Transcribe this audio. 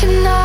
cannot